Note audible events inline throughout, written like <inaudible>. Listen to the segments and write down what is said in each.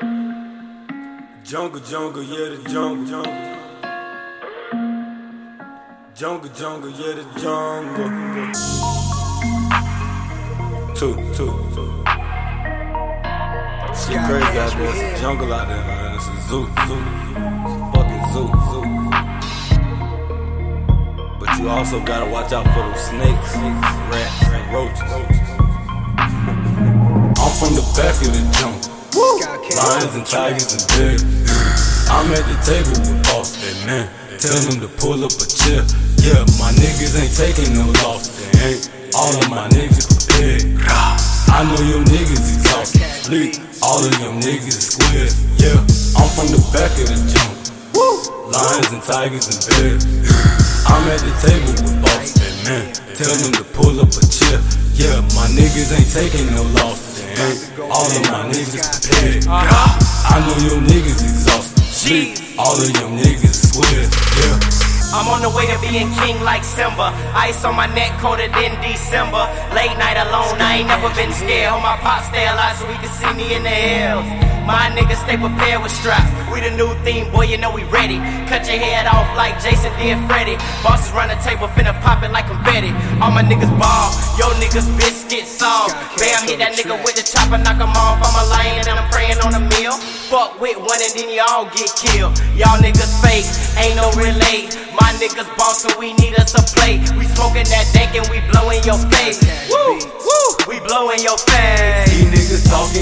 Jungle, jungle, yeah, the jungle, jungle. Jungle, jungle, yeah, the jungle. Two, two. Shit crazy out there. It's a jungle out there, man. It's a zoo, zoo. Fucking zoo, zoo. But you also gotta watch out for those snakes, rats, and roaches. <laughs> I'm from the back of the jungle. Lions and tigers and bears. I'm at the table with boss man. Tell them to pull up a chair. Yeah, my niggas ain't taking no loss. They ain't. All of my niggas prepared. I know your niggas exhausted. Sleep. All of them niggas is square. Yeah, I'm from the back of the jungle. Lions and tigers and bears. I'm at the table with boss that man. Tell them to pull up a chair. Yeah, my niggas ain't taking no loss. All of my niggas prepared. I know your niggas exhausted. Sleep. All of them niggas square. Yeah. I'm on the way to being king like Simba. Ice on my neck, coated in December. Late night alone, I ain't never been scared. Hold my pop stay alive so he can see me in the hills. My niggas stay prepared with straps. We the new theme, boy, you know we ready. Cut your head off like Jason did Freddy. Bosses run the table, finna pop it like confetti. All my niggas ball, yo niggas biscuit sauce. Bam, hit that nigga with the chopper, knock him off. I'm a lion and I'm preying on a meal. Fuck with one and then y'all get killed. Y'all niggas fake, ain't no relate. My niggas boss and we need us a plate. We smoking that dank and we blowing your face. Woo, woo, we blowing your face. These niggas talking,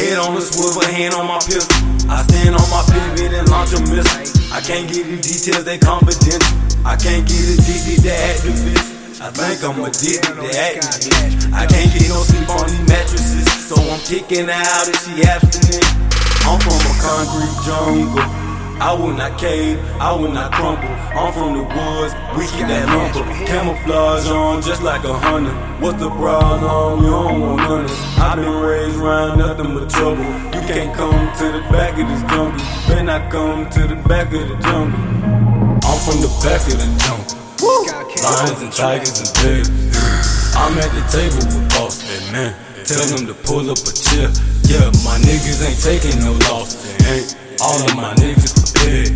Head on the swivel, hand on my pistol. I stand on my pivot and launch a missile. I can't get the details, they confidential. I can't get addicted to activists. I think I'm addicted to activists. I can't get no sleep on these mattresses, so I'm kicking out if she abstinent. I'm from a concrete jungle. I will not cave, I will not crumble. I'm from the woods, we keep that lumber. Camouflage on just like a hunter. What's the problem? You don't want none. I've been raised around nothing but trouble. You can't come to the back of this jungle. Better not come to the back of the jungle. I'm from the back of the jungle. Lions and tigers and bears. I'm at the table with boss that man. Tell them to pull up a chair. Yeah, my niggas ain't taking no loss. They ain't. All of my niggas prepared.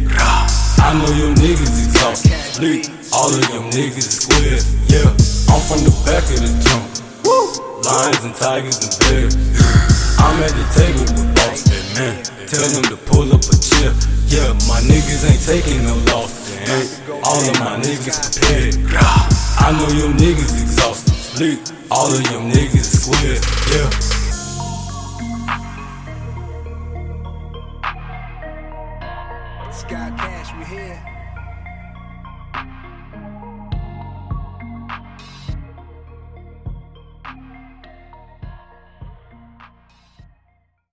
I know your niggas exhausted. All of them niggas is square. Yeah, I'm from the back of the jungle. Lions and tigers and bears. I'm at the table with boss man. Tell them to pull up a chair. Yeah, my niggas ain't taking no loss. Ain't. All of my niggas prepared. I know your niggas exhausted. All of them niggas is square. Yeah. Sky Cash, we here.